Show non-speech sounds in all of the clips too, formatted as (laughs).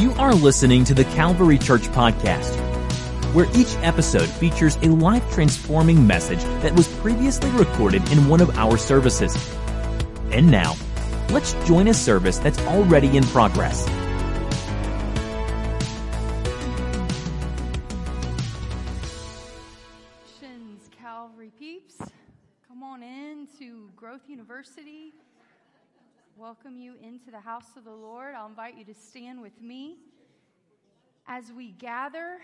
You are listening to the Calvary Church Podcast, where each episode features a life transforming message that was previously recorded in one of our services. And now, let's join a service that's already in progress. Welcome you into the house of the Lord. I'll invite you to stand with me. As we gather,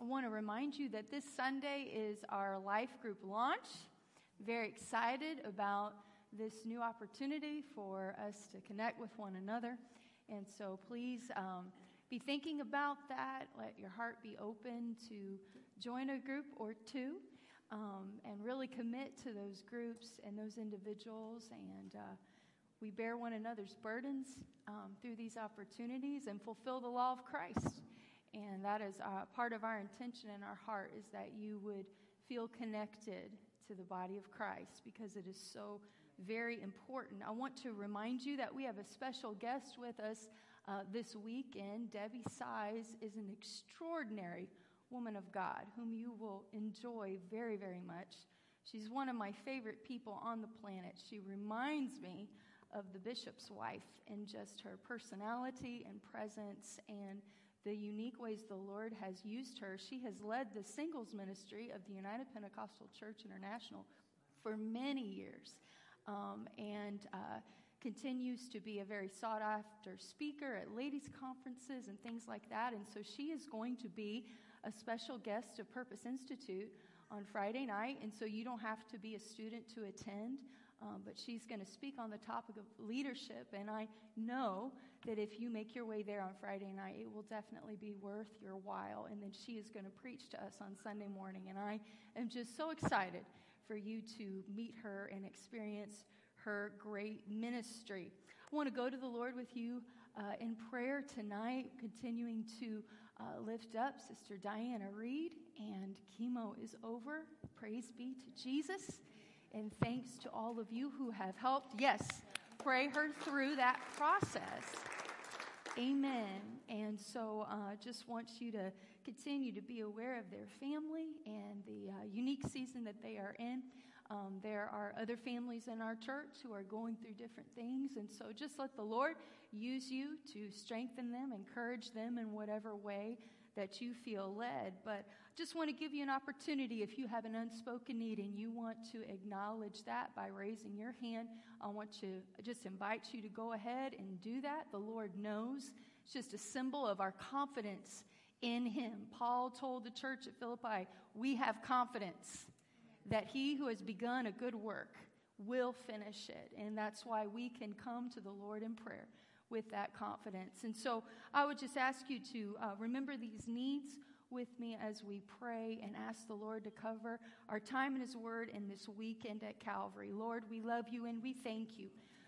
I want to remind you that this Sunday is our life group launch. Very excited about this new opportunity for us to connect with one another. And so please um, be thinking about that. Let your heart be open to join a group or two um, and really commit to those groups and those individuals. And uh, we bear one another's burdens um, through these opportunities and fulfill the law of Christ. And that is uh, part of our intention in our heart is that you would feel connected to the body of Christ because it is so very important. I want to remind you that we have a special guest with us uh, this weekend. Debbie Size is an extraordinary woman of God whom you will enjoy very, very much. She's one of my favorite people on the planet. She reminds me of the bishop's wife and just her personality and presence and the unique ways the Lord has used her. She has led the singles ministry of the United Pentecostal Church International for many years um, and uh, continues to be a very sought after speaker at ladies' conferences and things like that. And so she is going to be a special guest of Purpose Institute on Friday night, and so you don't have to be a student to attend. Um, but she's going to speak on the topic of leadership, and I know that if you make your way there on Friday night, it will definitely be worth your while. And then she is going to preach to us on Sunday morning, and I am just so excited for you to meet her and experience her great ministry. I want to go to the Lord with you uh, in prayer tonight, continuing to uh, lift up Sister Diana Reed, and chemo is over. Praise be to Jesus. And thanks to all of you who have helped. Yes, pray her through that process. Amen. And so uh, just want you to continue to be aware of their family and the uh, unique season that they are in. Um, there are other families in our church who are going through different things. And so just let the Lord use you to strengthen them, encourage them in whatever way that you feel led. But I just want to give you an opportunity if you have an unspoken need and you want to acknowledge that by raising your hand. I want to just invite you to go ahead and do that. The Lord knows. It's just a symbol of our confidence in Him. Paul told the church at Philippi, We have confidence that He who has begun a good work will finish it. And that's why we can come to the Lord in prayer with that confidence. And so I would just ask you to uh, remember these needs with me as we pray and ask the Lord to cover our time in His Word in this weekend at Calvary. Lord, we love you and we thank you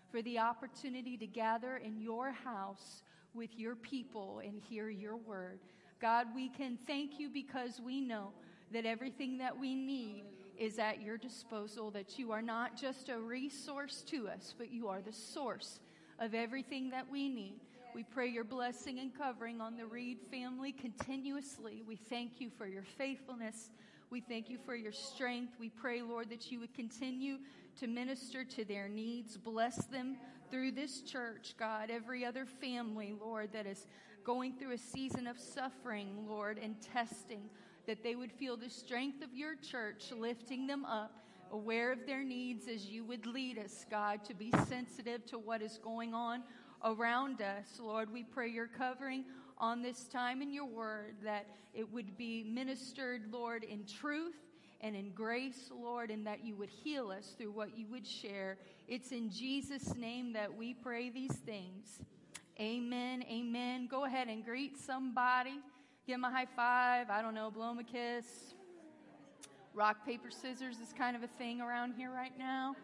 for the opportunity to gather in your house with your people and hear your word. God, we can thank you because we know that everything that we need is at your disposal, that you are not just a resource to us, but you are the source of everything that we need. We pray your blessing and covering on the Reed family continuously. We thank you for your faithfulness. We thank you for your strength. We pray, Lord, that you would continue to minister to their needs. Bless them through this church, God. Every other family, Lord, that is going through a season of suffering, Lord, and testing, that they would feel the strength of your church lifting them up aware of their needs as you would lead us, God, to be sensitive to what is going on around us. Lord, we pray your covering on this time in your word that it would be ministered, Lord, in truth and in grace, Lord, and that you would heal us through what you would share. It's in Jesus' name that we pray these things. Amen. Amen. Go ahead and greet somebody. Give them a high five. I don't know, blow them a kiss rock, paper, scissors is kind of a thing around here right now.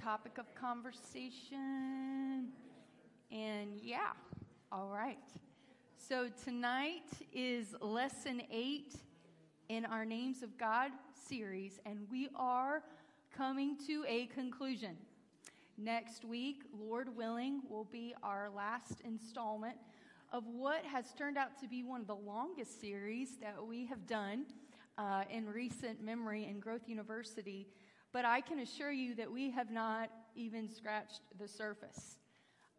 Topic of conversation. And yeah, all right. So tonight is lesson eight in our Names of God series, and we are coming to a conclusion. Next week, Lord willing, will be our last installment of what has turned out to be one of the longest series that we have done uh, in recent memory in Growth University. But I can assure you that we have not even scratched the surface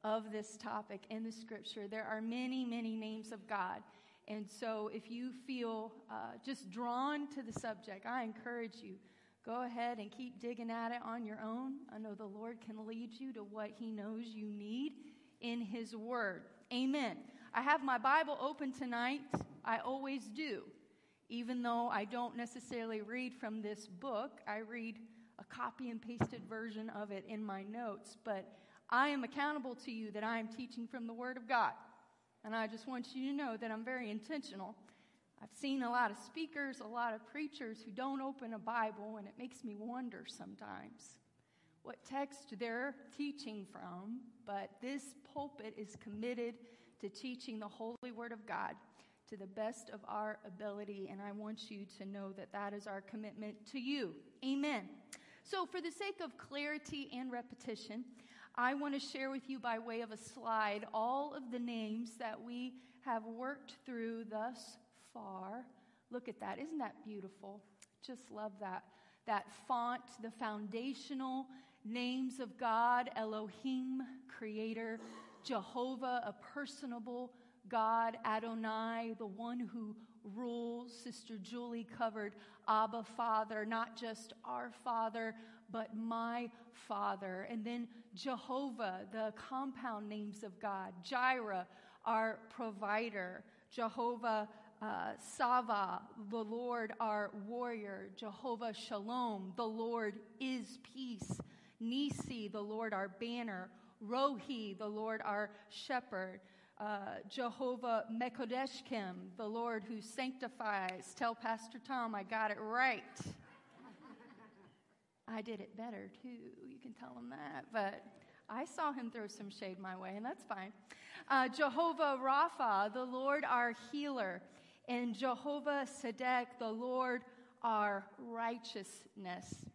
of this topic in the scripture. There are many, many names of God. And so if you feel uh, just drawn to the subject, I encourage you go ahead and keep digging at it on your own. I know the Lord can lead you to what He knows you need in His Word. Amen. I have my Bible open tonight. I always do. Even though I don't necessarily read from this book, I read a copy and pasted version of it in my notes. But I am accountable to you that I am teaching from the Word of God. And I just want you to know that I'm very intentional I've seen a lot of speakers, a lot of preachers who don't open a Bible, and it makes me wonder sometimes what text they're teaching from. But this pulpit is committed to teaching the Holy Word of God to the best of our ability, and I want you to know that that is our commitment to you. Amen. So, for the sake of clarity and repetition, I want to share with you by way of a slide all of the names that we have worked through thus far. Look at that. Isn't that beautiful? Just love that. That font, the foundational names of God Elohim, Creator, Jehovah, a personable God, Adonai, the one who rules. Sister Julie covered Abba, Father, not just our Father, but my Father. And then Jehovah, the compound names of God, Jireh, our provider, Jehovah uh, Sava, the Lord our warrior, Jehovah Shalom, the Lord is peace, Nisi, the Lord our banner, Rohi, the Lord our shepherd, uh, Jehovah Mekodeshkim, the Lord who sanctifies. Tell Pastor Tom I got it right. I did it better too. You can tell him that. But I saw him throw some shade my way, and that's fine. Uh, Jehovah Rapha, the Lord our healer and Jehovah Sedek, the Lord our righteousness.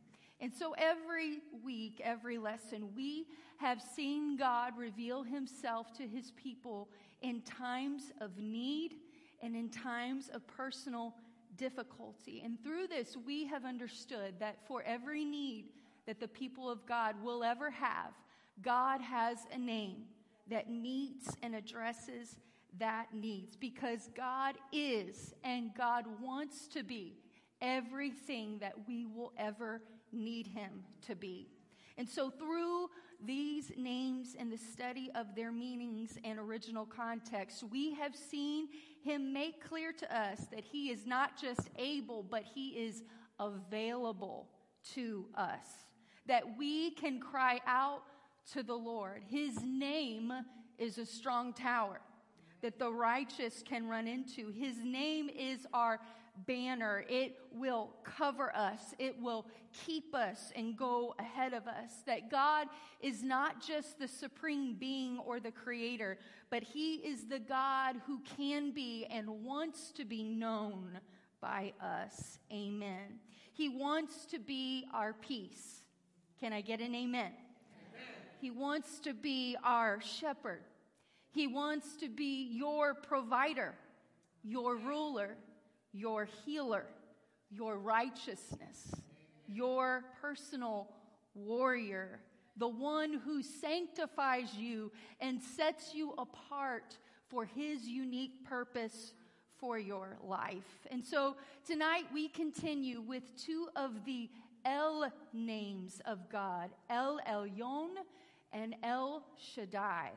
And so every week, every lesson, we have seen God reveal himself to his people in times of need and in times of personal difficulty. And through this, we have understood that for every need that the people of God will ever have, God has a name that meets and addresses that needs because God is and God wants to be everything that we will ever need Him to be. And so, through these names and the study of their meanings and original context, we have seen Him make clear to us that He is not just able, but He is available to us. That we can cry out to the Lord. His name is a strong tower that the righteous can run into. His name is our banner. It will cover us. It will keep us and go ahead of us. That God is not just the supreme being or the creator, but He is the God who can be and wants to be known by us. Amen. He wants to be our peace. Can I get an amen? He wants to be our shepherd. He wants to be your provider, your ruler, your healer, your righteousness, your personal warrior, the one who sanctifies you and sets you apart for his unique purpose for your life. And so tonight we continue with two of the El names of God El Elyon and El Shaddai.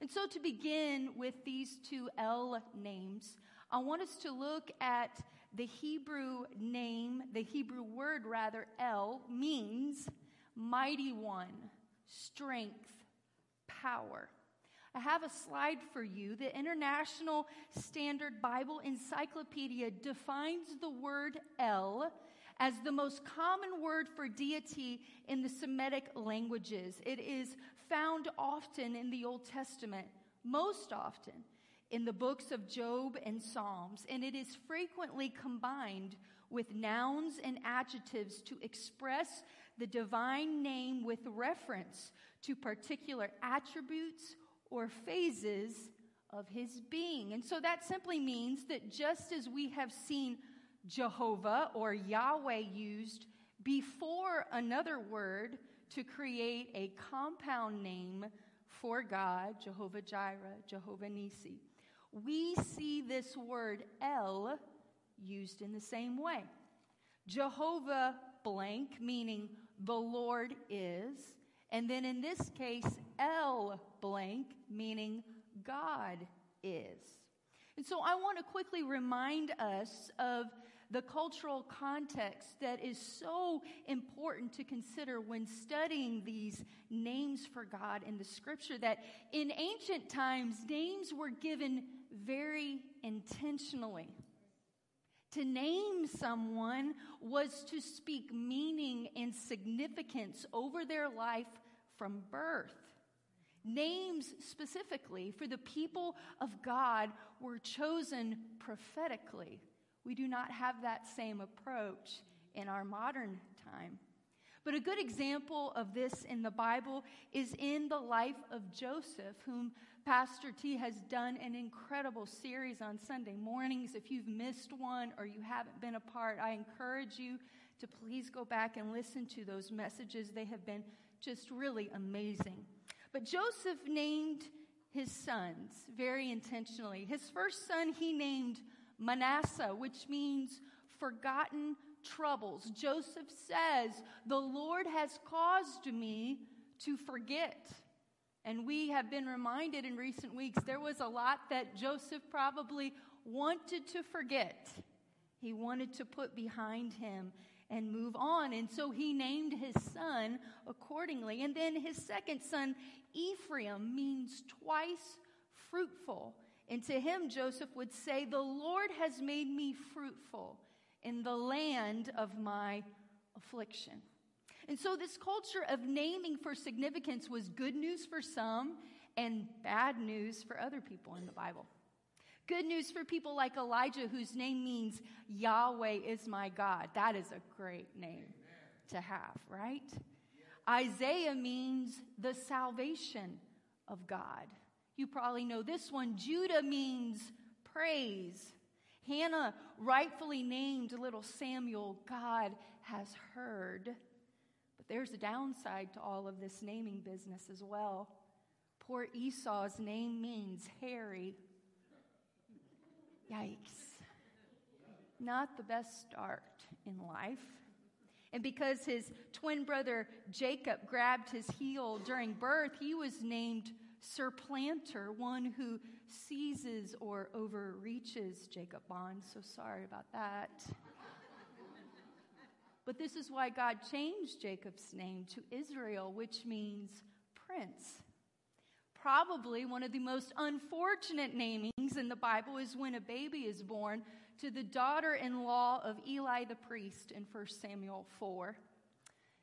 And so, to begin with these two El names, I want us to look at the Hebrew name, the Hebrew word rather, El, means mighty one, strength, power. I have a slide for you. The International Standard Bible Encyclopedia defines the word El as the most common word for deity in the Semitic languages. It is found often in the Old Testament, most often in the books of Job and Psalms, and it is frequently combined with nouns and adjectives to express the divine name with reference to particular attributes or phases of his being. And so that simply means that just as we have seen Jehovah or Yahweh used before another word to create a compound name for God, Jehovah Jireh, Jehovah Nisi, we see this word El used in the same way. Jehovah blank, meaning the Lord is, and then in this case, El blank, meaning God is. And so I want to quickly remind us of the cultural context that is so important to consider when studying these names for God in the scripture. That in ancient times, names were given very intentionally. To name someone was to speak meaning and significance over their life from birth. Names specifically for the people of God were chosen prophetically. We do not have that same approach in our modern time. But a good example of this in the Bible is in the life of Joseph, whom Pastor T has done an incredible series on Sunday mornings. If you've missed one or you haven't been a part, I encourage you to please go back and listen to those messages. They have been just really amazing. But Joseph named his sons very intentionally. His first son he named Manasseh, which means forgotten troubles. Joseph says, The Lord has caused me to forget. And we have been reminded in recent weeks there was a lot that Joseph probably wanted to forget. He wanted to put behind him and move on. And so he named his son accordingly. And then his second son, Ephraim, means twice fruitful. And to him, Joseph would say, The Lord has made me fruitful in the land of my affliction. And so, this culture of naming for significance was good news for some and bad news for other people in the Bible. Good news for people like Elijah, whose name means Yahweh is my God. That is a great name to have, right? Isaiah means the salvation of God. You probably know this one. Judah means praise. Hannah rightfully named little Samuel, God has heard. But there's a downside to all of this naming business as well. Poor Esau's name means hairy. Yikes. Not the best start in life. And because his twin brother Jacob grabbed his heel during birth, he was named supplanter, one who seizes or overreaches Jacob Bond. So sorry about that. but this is why God changed Jacob's name to Israel, which means prince. Probably one of the most unfortunate namings in the Bible is when a baby is born to the daughter in law of Eli the priest in 1 Samuel 4.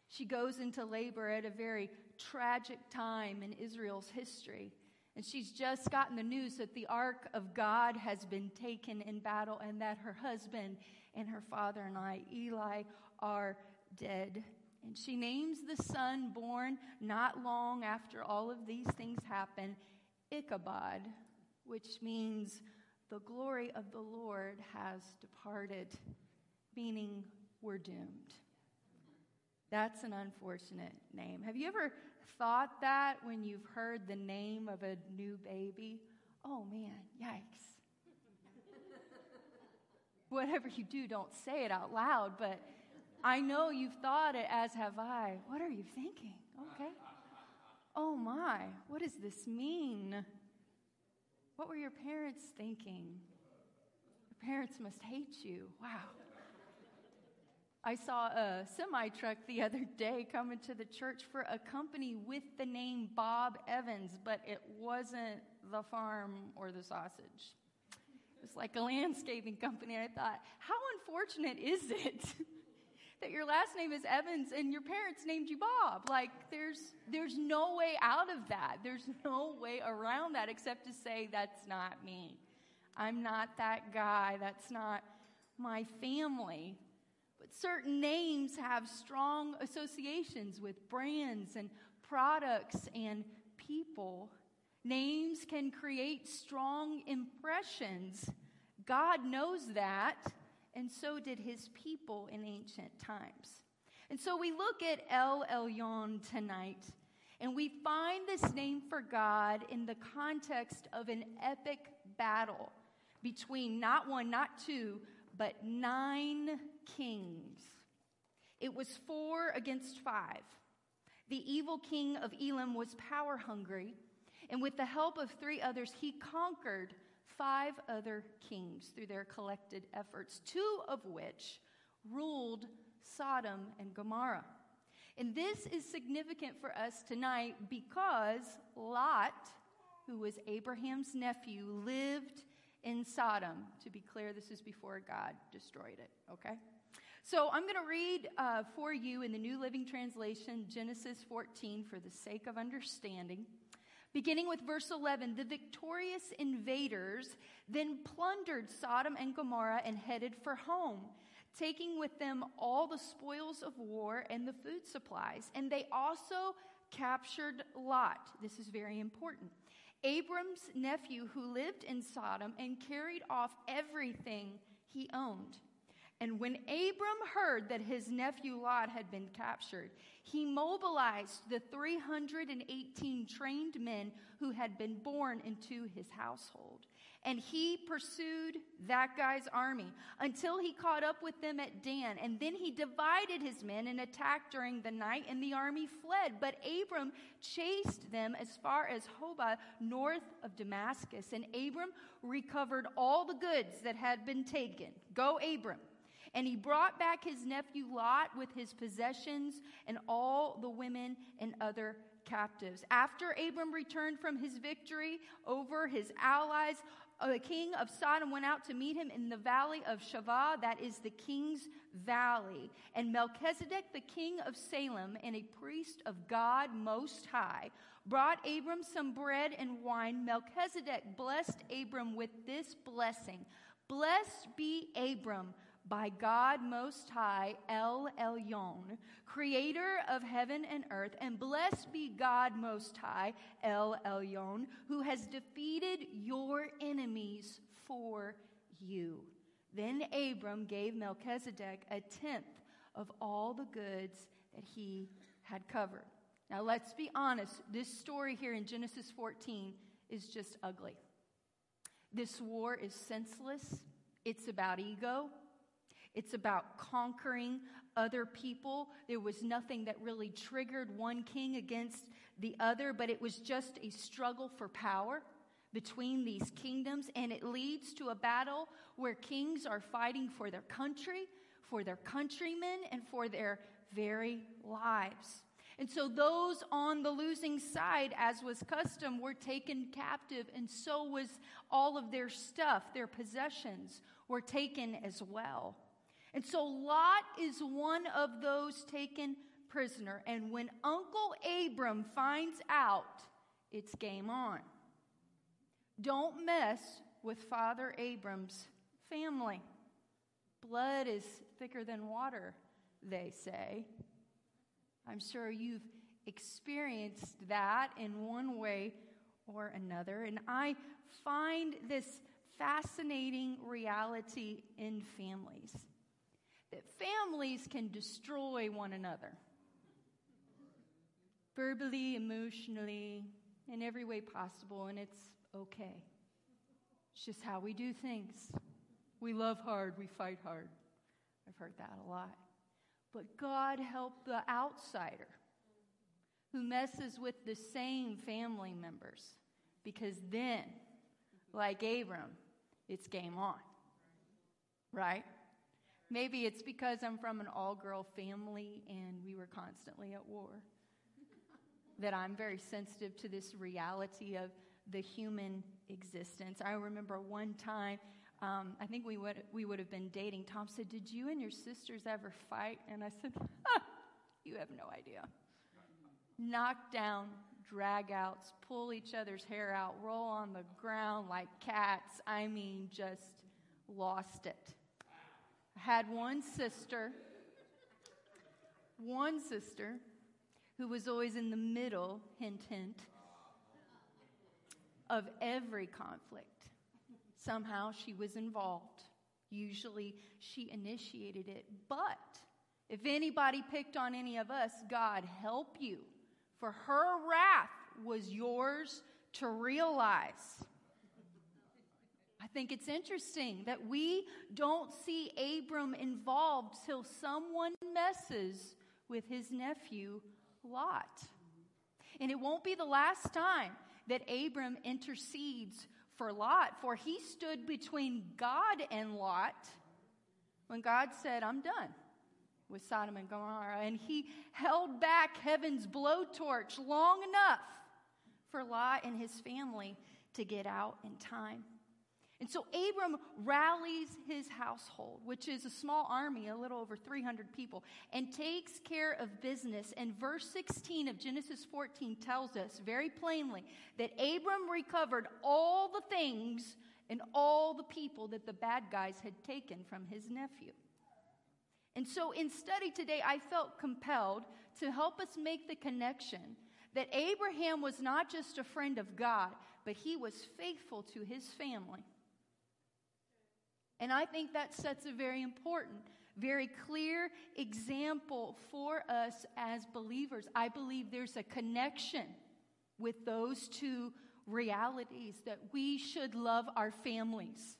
She goes into labor at a very tragic time in Israel's history. And she's just gotten the news that the ark of God has been taken in battle and that her husband and her father and I, Eli, are dead. And she names the son born not long after all of these things happen Ichabod, which means the glory of the Lord has departed, meaning we're doomed. That's an unfortunate name. Have you ever thought that when you've heard the name of a new baby? Oh man, yikes. (laughs) Whatever you do, don't say it out loud, but I know you've thought it, as have I. What are you thinking? Okay. Oh my, what does this mean? What were your parents thinking? Your parents must hate you. Wow. I saw a semi truck the other day coming to the church for a company with the name Bob Evans, but it wasn't the farm or the sausage. It was like a landscaping company. I thought, how unfortunate is it (laughs) that your last name is Evans and your parents named you Bob? Like, there's, there's no way out of that. There's (laughs) no way around that except to say, that's not me. I'm not that guy. That's not my family. Certain names have strong associations with brands and products and people. Names can create strong impressions. God knows that, and so did his people in ancient times. And so we look at El Elyon tonight, and we find this name for God in the context of an epic battle between not one, not two, but nine kings. It was four against five. The evil king of Elam was power hungry, and with the help of three others, he conquered five other kings through their collected efforts, two of which ruled Sodom and Gomorrah. And this is significant for us tonight because Lot, who was Abraham's nephew, lived in Sodom. To be clear, this is before God destroyed it, okay? So I'm going to read uh, for you in the New Living Translation Genesis 14 for the sake of understanding. Beginning with verse 11, the victorious invaders then plundered Sodom and Gomorrah and headed for home, taking with them all the spoils of war and the food supplies. And they also captured Lot. This is very important. Abram's nephew who lived in Sodom and carried off everything he owned. And when Abram heard that his nephew Lot had been captured, he mobilized the 318 trained men who had been born into his household. And he pursued that guy's army until he caught up with them at Dan. And then he divided his men and attacked during the night, and the army fled. But Abram chased them as far as Hobah, north of Damascus. And Abram recovered all the goods that had been taken. Go, Abram. And he brought back his nephew Lot with his possessions and all the women and other captives. After Abram returned from his victory over his allies, the king of Sodom went out to meet him in the valley of Shaveh, that is the king's valley. And Melchizedek, the king of Salem, and a priest of God Most High, brought Abram some bread and wine. Melchizedek blessed Abram with this blessing Blessed be Abram by God Most High, El Elyon, creator of heaven and earth, and blessed be God Most High, El Elyon, who has defeated your enemies for you. Then Abram gave Melchizedek a tenth of all the goods that he had covered. Now, let's be honest, this story here in Genesis 14 is just ugly. This war is senseless, it's about ego, it's about conquering other people. There was nothing that really triggered one king against the other, but it was just a struggle for power between these kingdoms, and it leads to a battle where kings are fighting for their country, for their countrymen, and for their very lives. And so those on the losing side, as was custom, were taken captive, and so was all of their stuff, their possessions were taken as well. And so Lot is one of those taken prisoner. And when Uncle Abram finds out, it's game on. Don't mess with Father Abram's family. Blood is thicker than water, they say. I'm sure you've experienced that in one way or another. And I find this fascinating reality in families that families can destroy one another verbally, emotionally, in every way possible, and it's okay. It's just how we do things. We love hard, we fight hard. I've heard that a lot. But God help the outsider who messes with the same family members because then, like Abram, it's game on. Right? Maybe it's because I'm from an all girl family and we were constantly at war. that I'm very sensitive to this reality of the human existence. I remember one time, um, I think we would, we would have been dating. Tom said, Did you and your sisters ever fight? And I said, You have no idea. Knock down, drag outs, pull each other's hair out, roll on the ground like cats. I mean, just lost it had one sister, one sister who was always in the middle, hint, hint. of every conflict. Somehow she was involved. Usually she initiated it. But if anybody picked on any of us, God help you. For her wrath was yours to realize. I think it's interesting that we don't see Abram involved till someone messes with his nephew Lot. And it won't be the last time that Abram intercedes for Lot, for he stood between God and Lot when God said, I'm done with Sodom and Gomorrah. And he held back heaven's blowtorch long enough for Lot and his family to get out in time. And so Abram rallies his household, which is a small army, a little over 300 people, and takes care of business. And verse 16 of Genesis 14 tells us very plainly that Abram recovered all the things and all the people that the bad guys had taken from his nephew. And so in study today, I felt compelled to help us make the connection that Abraham was not just a friend of God, but he was faithful to his family. And I think that sets a very important, very clear example for us as believers. I believe there's a connection with those two realities that we should love our families.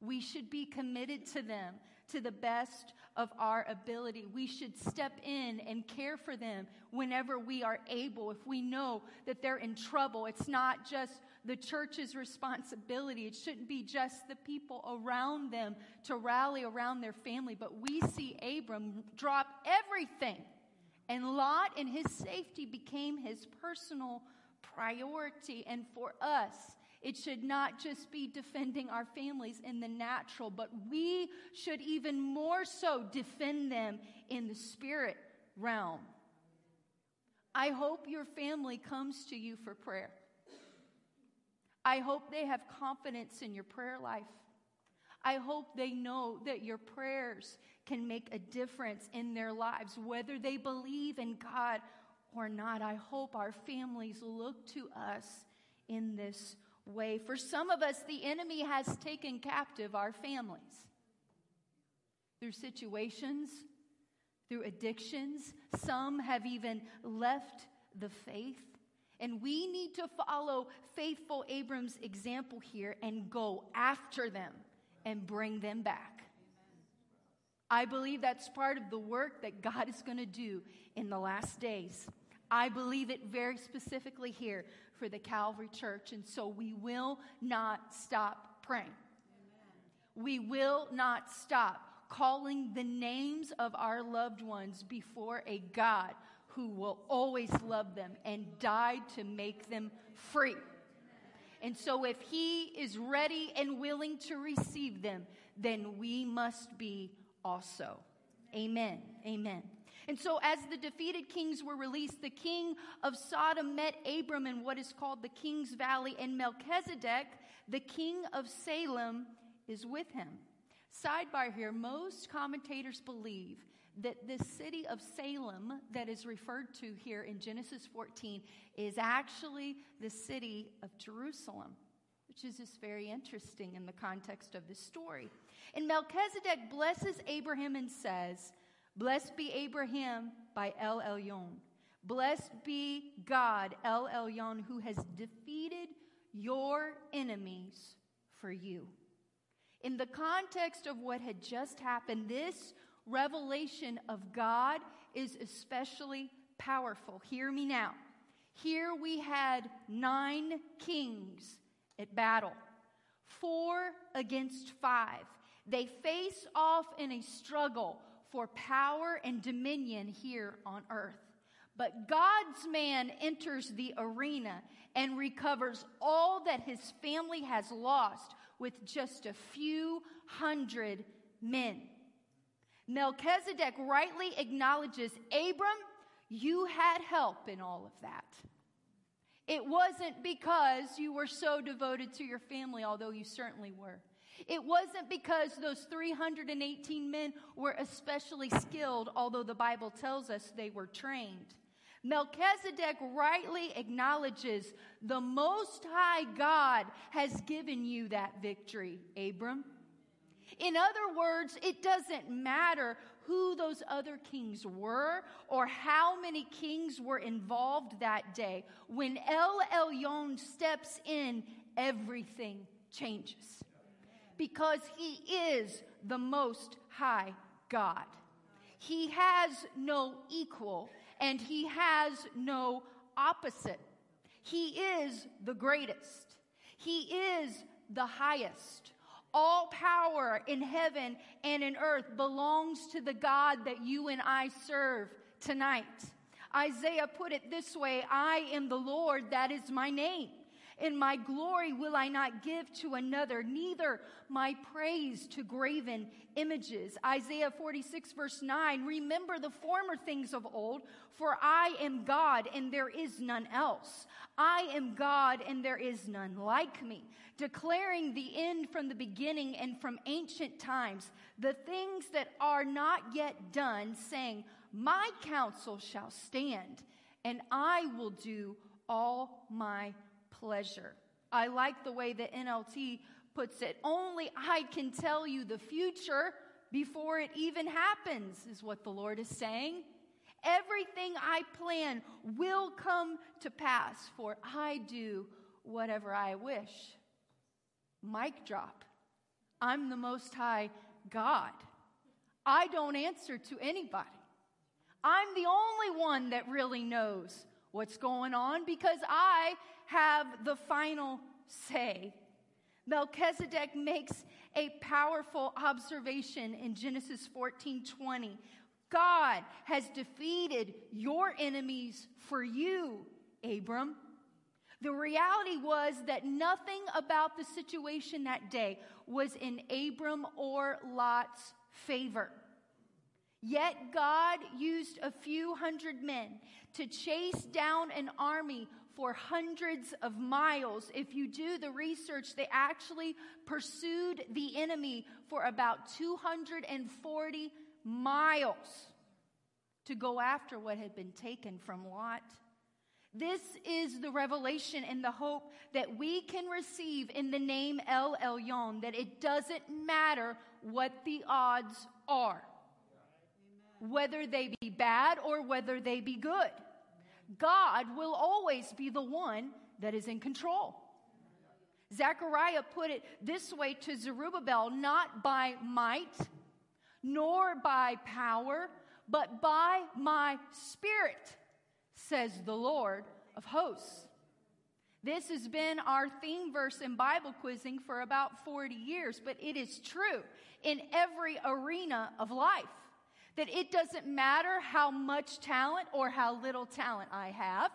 We should be committed to them to the best of our ability. We should step in and care for them whenever we are able. If we know that they're in trouble, it's not just the church's responsibility. It shouldn't be just the people around them to rally around their family. But we see Abram drop everything, and Lot and his safety became his personal priority. And for us, it should not just be defending our families in the natural, but we should even more so defend them in the spirit realm. I hope your family comes to you for prayer. I hope they have confidence in your prayer life. I hope they know that your prayers can make a difference in their lives, whether they believe in God or not. I hope our families look to us in this way. For some of us, the enemy has taken captive our families through situations, through addictions. Some have even left the faith. And we need to follow faithful Abram's example here and go after them and bring them back. I believe that's part of the work that God is going to do in the last days. I believe it very specifically here for the Calvary Church, and so we will not stop praying. We will not stop calling the names of our loved ones before a God who will always love them and died to make them free. And so, if He is ready and willing to receive them, then we must be also. Amen. Amen. And so, as the defeated kings were released, the king of Sodom met Abram in what is called the King's Valley, and Melchizedek, the king of Salem, is with him. Sidebar here most commentators believe that this city of Salem, that is referred to here in Genesis 14, is actually the city of Jerusalem, which is just very interesting in the context of this story. And Melchizedek blesses Abraham and says, Blessed be Abraham by El Elyon. Blessed be God, El Elyon, who has defeated your enemies for you. In the context of what had just happened, this revelation of God is especially powerful. Hear me now. Here we had nine kings at battle, four against five. They face off in a struggle for power and dominion here on earth. But God's man enters the arena and recovers all that his family has lost with just a few hundred men. Melchizedek rightly acknowledges Abram, you had help in all of that. It wasn't because you were so devoted to your family, although you certainly were. It wasn't because those 318 men were especially skilled, although the Bible tells us they were trained. Melchizedek rightly acknowledges the Most High God has given you that victory, Abram. In other words, it doesn't matter who those other kings were or how many kings were involved that day. When El Elyon steps in, everything changes. Because he is the most high God. He has no equal and he has no opposite. He is the greatest. He is the highest. All power in heaven and in earth belongs to the God that you and I serve tonight. Isaiah put it this way I am the Lord, that is my name. In my glory will I not give to another, neither my praise to graven images. Isaiah 46, verse 9 Remember the former things of old, for I am God and there is none else. I am God and there is none like me, declaring the end from the beginning and from ancient times, the things that are not yet done, saying, My counsel shall stand, and I will do all my pleasure. I like the way the NLT puts it. Only I can tell you the future before it even happens, is what the Lord is saying. Everything I plan will come to pass, for I do whatever I wish. Mic drop. I'm the Most High God. I don't answer to anybody. I'm the only one that really knows what's going on because I have the final say. Melchizedek makes a powerful observation in Genesis 14 20. God has defeated your enemies for you, Abram. The reality was that nothing about the situation that day was in Abram or Lot's favor. Yet God used a few hundred men to chase down an army for hundreds of miles. If you do the research, they actually pursued the enemy for about 240 miles to go after what had been taken from Lot. This is the revelation and the hope that we can receive in the name El Elyon, that it doesn't matter what the odds are, whether they be bad or whether they be good. God will always be the one that is in control. Zechariah put it this way to Zerubbabel not by might, nor by power, but by my spirit, says the Lord of hosts. This has been our theme verse in Bible quizzing for about 40 years, but it is true in every arena of life that it doesn't matter how much talent or how little talent I have.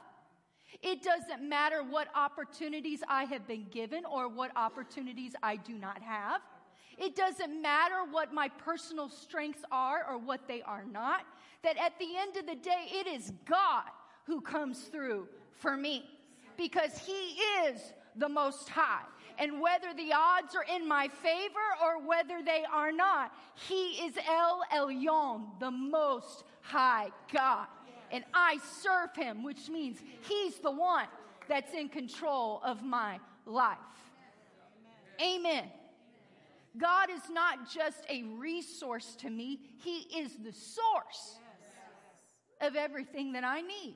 It doesn't matter what opportunities I have been given or what opportunities I do not have. It doesn't matter what my personal strengths are or what they are not. That at the end of the day, it is God who comes through for me because He is the Most High. And whether the odds are in my favor or whether they are not, He is El Elyon, the Most High God. And I serve Him, which means He's the one that's in control of my life. Amen. God is not just a resource to me, He is the source of everything that I need.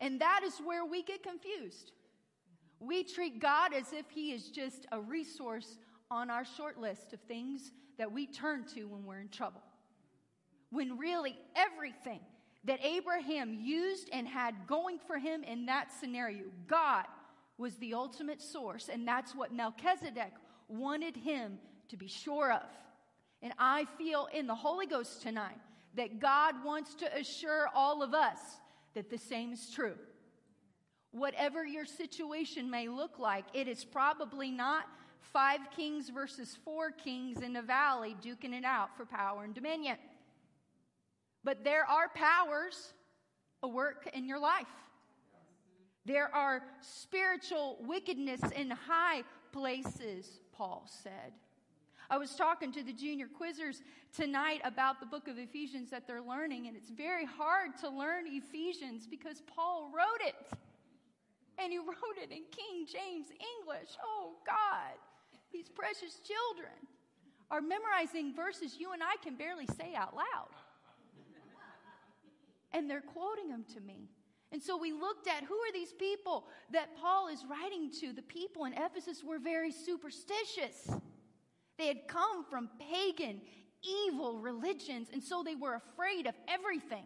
And that is where we get confused. We treat God as if He is just a resource on our short list of things that we turn to when we're in trouble. When really everything that Abraham used and had going for him in that scenario, God was the ultimate source, and that's what Melchizedek wanted him to be sure of. And I feel in the Holy Ghost tonight that God wants to assure all of us that the same is true. Whatever your situation may look like, it is probably not five kings versus four kings in the valley duking it out for power and dominion. But there are powers a work in your life. There are spiritual wickedness in high places, Paul said. I was talking to the junior quizzers tonight about the book of Ephesians that they're learning, and it's very hard to learn Ephesians because Paul wrote it. And he wrote it in King James English. Oh, God. These precious children are memorizing verses you and I can barely say out loud. And they're quoting them to me. And so we looked at who are these people that Paul is writing to. The people in Ephesus were very superstitious. They had come from pagan, evil religions, and so they were afraid of everything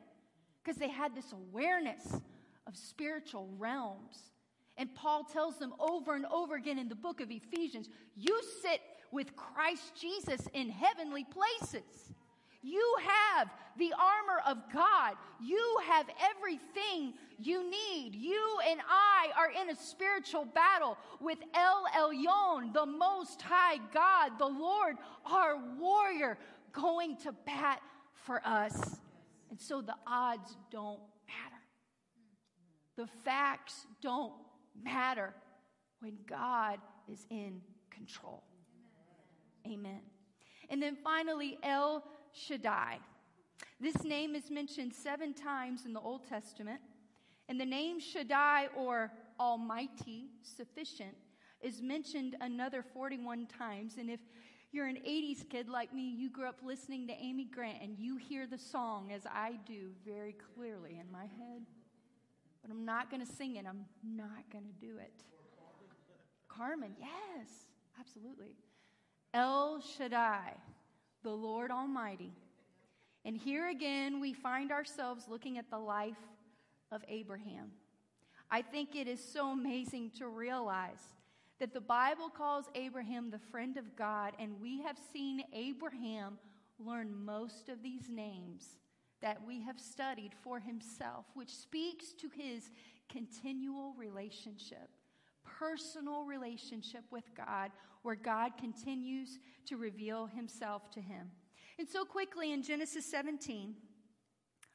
because they had this awareness of spiritual realms. And Paul tells them over and over again in the book of Ephesians you sit with Christ Jesus in heavenly places. You have the armor of God. You have everything you need. You and I are in a spiritual battle with El Elyon, the Most High God, the Lord, our warrior, going to bat for us. And so the odds don't matter. The facts don't matter when God is in control. Amen. And then finally, El Shaddai. This name is mentioned seven times in the Old Testament, and the name Shaddai or Almighty, sufficient, is mentioned another 41 times. And if you're an 80s kid like me, you grew up listening to Amy Grant, and you hear the song as I do very clearly in my head. But I'm not going to sing it, I'm not going to do it. Carmen, yes, absolutely. El Shaddai the Lord Almighty. And here again, we find ourselves looking at the life of Abraham. I think it is so amazing to realize that the Bible calls Abraham the friend of God, and we have seen Abraham learn most of these names that we have studied for himself, which speaks to his continual relationship personal relationship with God where God continues to reveal himself to him. And so quickly in Genesis 17,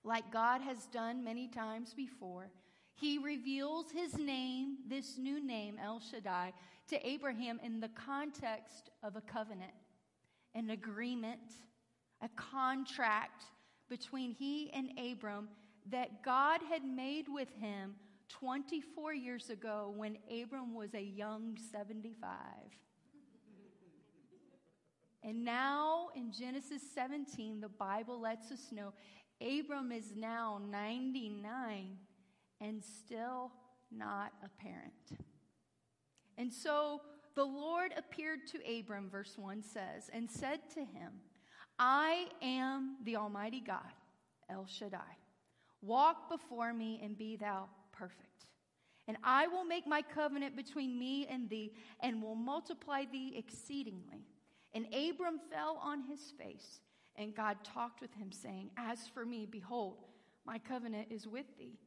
like God has done many times before, he reveals his name, this new name, El Shaddai, to Abraham in the context of a covenant, an agreement, a contract between he and Abram that God had made with him 24 years ago when Abram was a young 75. And now in Genesis 17, the Bible lets us know Abram is now 99 and still not a parent. And so the Lord appeared to Abram, verse 1 says, and said to him, I am the Almighty God, El Shaddai. Walk before me and be thou perfect. And I will make my covenant between me and thee, and will multiply thee exceedingly. And Abram fell on his face, and God talked with him, saying, As for me, behold, my covenant is with thee,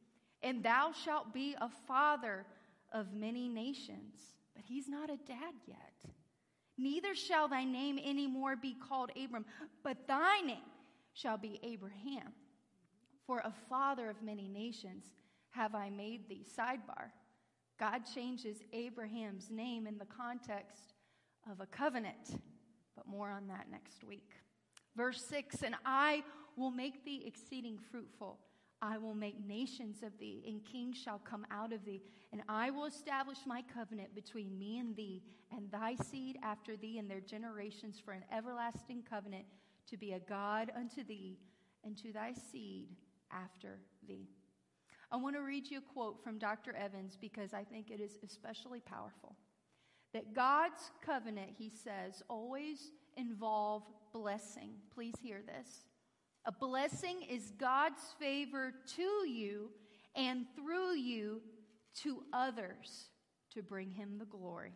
and thou shalt be a father of many nations. But he's not a dad yet. Neither shall thy name any more be called Abram, but thy name shall be Abraham. For a father of many nations have I made thee? Sidebar. God changes Abraham's name in the context of a covenant, but more on that next week. Verse 6 And I will make thee exceeding fruitful. I will make nations of thee, and kings shall come out of thee. And I will establish my covenant between me and thee, and thy seed after thee, and their generations for an everlasting covenant to be a God unto thee, and to thy seed after thee. I want to read you a quote from Dr. Evans because I think it is especially powerful. That God's covenant, he says, always involve blessing. Please hear this. A blessing is God's favor to you and through you to others to bring him the glory.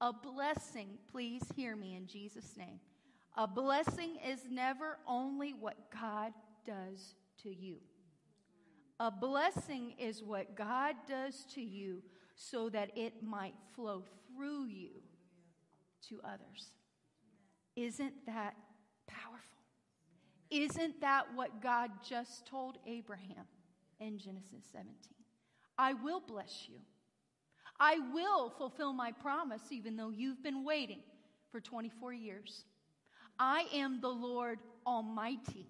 A blessing, please hear me in Jesus' name. A blessing is never only what God does to you. A blessing is what God does to you so that it might flow through you to others. Isn't that powerful? Isn't that what God just told Abraham in Genesis 17? I will bless you. I will fulfill my promise, even though you've been waiting for 24 years. I am the Lord Almighty.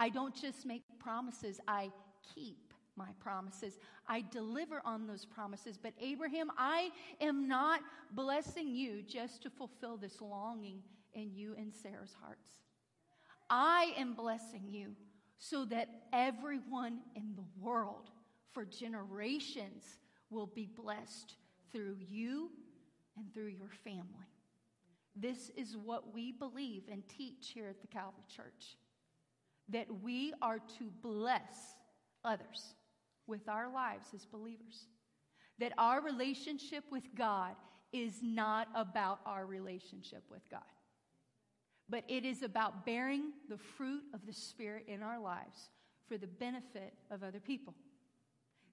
I don't just make promises, I keep my promises. I deliver on those promises. But Abraham, I am not blessing you just to fulfill this longing in you and Sarah's hearts. I am blessing you so that everyone in the world for generations will be blessed through you and through your family. This is what we believe and teach here at the Calvary Church that we are to bless others with our lives as believers. That our relationship with God is not about our relationship with God, but it is about bearing the fruit of the Spirit in our lives for the benefit of other people.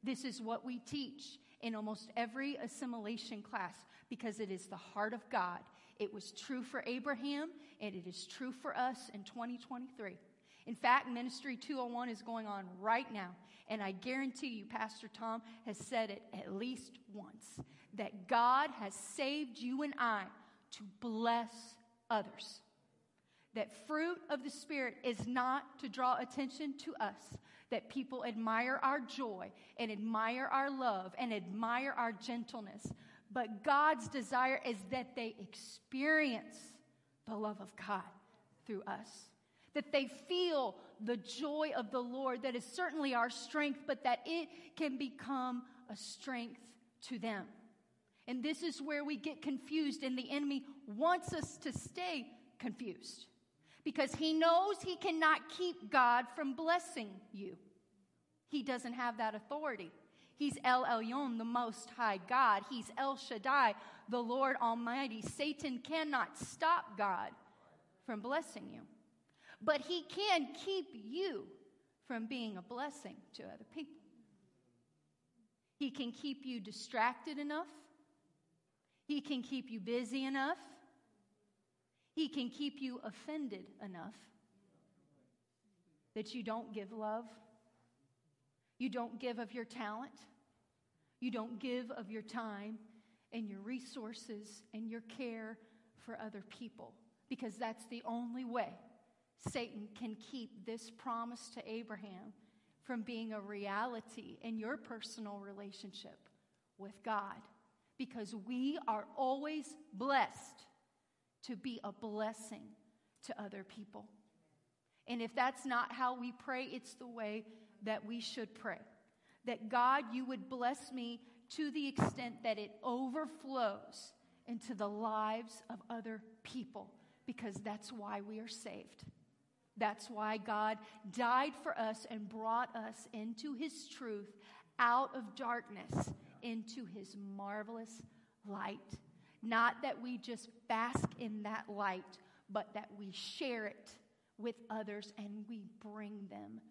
This is what we teach in almost every assimilation class because it is the heart of God. It was true for Abraham and it is true for us in 2023. In fact, Ministry 201 is going on right now. And I guarantee you, Pastor Tom has said it at least once that God has saved you and I to bless others. That fruit of the Spirit is not to draw attention to us, that people admire our joy and admire our love and admire our gentleness. But God's desire is that they experience the love of God through us that they feel the joy of the Lord that is certainly our strength, but that it can become a strength to them. And this is where we get confused, and the enemy wants us to stay confused because he knows he cannot keep God from blessing you. He doesn't have that authority. He's El Elyon, the Most High God. He's El Shaddai, the Lord Almighty. Satan cannot stop God from blessing you but He can keep you from being a blessing to other people. He can keep you distracted enough. He can keep you busy enough. He can keep you offended enough that you don't give love. You don't give of your talent. You don't give of your time and your resources and your care for other people because that's the only way Satan can keep this promise to Abraham from being a reality in your personal relationship with God because we are always blessed to be a blessing to other people. And if that's not how we pray, it's the way that we should pray. That God, you would bless me to the extent that it overflows into the lives of other people because that's why we are saved. That's why God died for us and brought us into his truth out of darkness into his marvelous light. Not that we just bask in that light, but that we share it with others and we bring them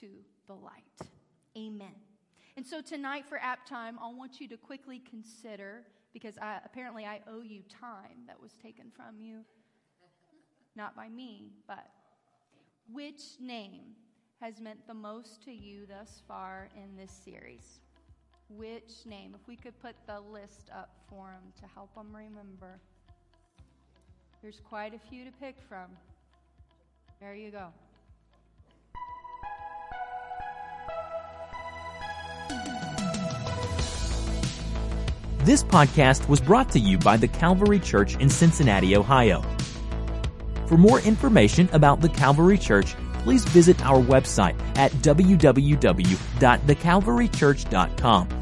to the light. Amen. And so tonight for app time, I want you to quickly consider because I, apparently I owe you time that was taken from you, not by me, but which name has meant the most to you thus far in this series? Which name? If we could put the list up for them to help them remember. There's quite a few to pick from. There you go. This podcast was brought to you by the Calvary Church in Cincinnati, Ohio. For more information about the Calvary Church, please visit our website at www.thecalvarychurch.com.